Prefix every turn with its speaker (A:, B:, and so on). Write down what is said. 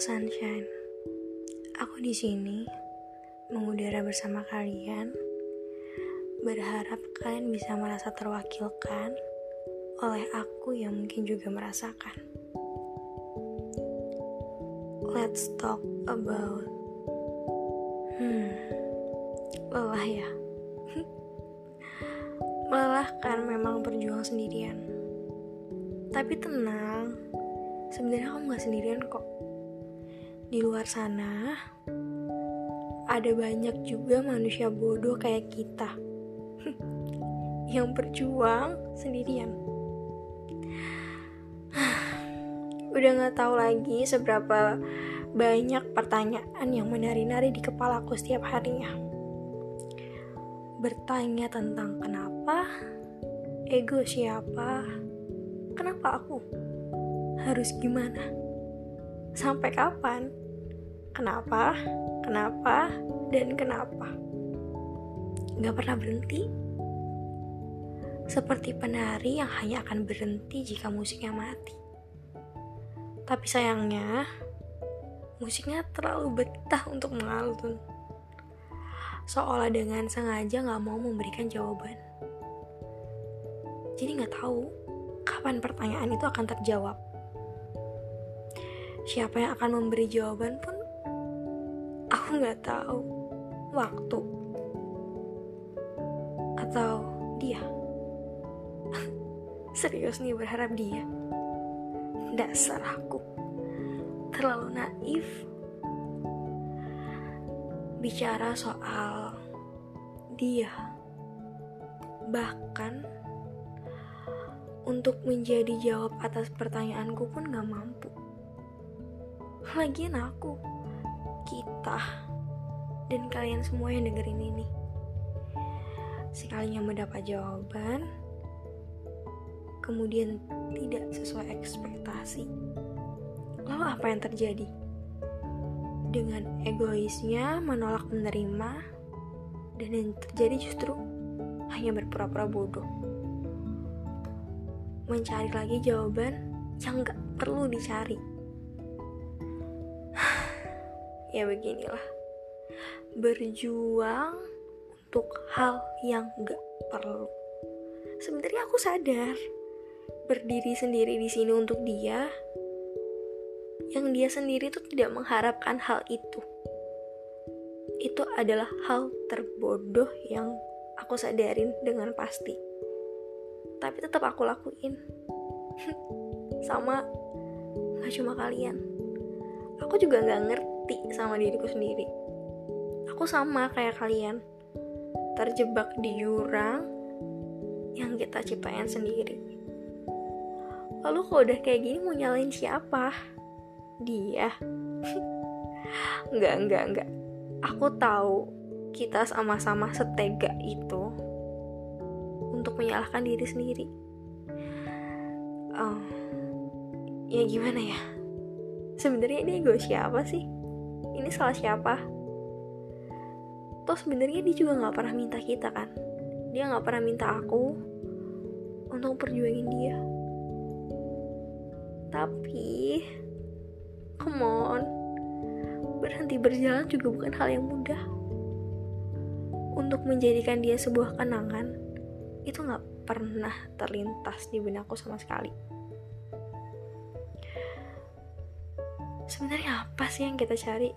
A: sunshine. Aku di sini mengudara bersama kalian. Berharap kalian bisa merasa terwakilkan oleh aku yang mungkin juga merasakan. Let's talk about hmm lelah ya. Melelahkan memang berjuang sendirian. Tapi tenang, sebenarnya kamu gak sendirian kok. Di luar sana, ada banyak juga manusia bodoh kayak kita yang berjuang sendirian. Udah gak tahu lagi seberapa banyak pertanyaan yang menari-nari di kepalaku setiap harinya. Bertanya tentang kenapa, ego siapa, kenapa aku, harus gimana, sampai kapan, kenapa, kenapa, dan kenapa. Gak pernah berhenti. Seperti penari yang hanya akan berhenti jika musiknya mati. Tapi sayangnya, musiknya terlalu betah untuk mengalun. Seolah dengan sengaja gak mau memberikan jawaban. Jadi gak tahu kapan pertanyaan itu akan terjawab. Siapa yang akan memberi jawaban pun aku gak tahu. Waktu atau dia. Serius nih berharap dia. Dasar aku terlalu naif bicara soal dia bahkan untuk menjadi jawab atas pertanyaanku pun gak mampu lagian aku kita dan kalian semua yang dengerin ini. Sekalinya mendapat jawaban kemudian tidak sesuai ekspektasi. Lalu apa yang terjadi? Dengan egoisnya menolak menerima dan yang terjadi justru hanya berpura-pura bodoh. Mencari lagi jawaban yang gak perlu dicari ya beginilah berjuang untuk hal yang gak perlu sebenarnya aku sadar berdiri sendiri di sini untuk dia yang dia sendiri tuh tidak mengharapkan hal itu. Itu adalah hal terbodoh yang aku sadarin dengan pasti. Tapi tetap aku lakuin. sama gak cuma kalian. Aku juga gak ngerti sama diriku sendiri. Aku sama kayak kalian. Terjebak di jurang yang kita ciptain sendiri. Lalu kalau udah kayak gini mau nyalain siapa? dia enggak enggak enggak aku tahu kita sama-sama setega itu untuk menyalahkan diri sendiri oh, ya gimana ya sebenarnya ini ego siapa sih ini salah siapa toh sebenarnya dia juga nggak pernah minta kita kan dia nggak pernah minta aku untuk perjuangin dia tapi Come on. Berhenti berjalan juga bukan hal yang mudah. Untuk menjadikan dia sebuah kenangan, itu gak pernah terlintas di benakku sama sekali. Sebenarnya apa sih yang kita cari?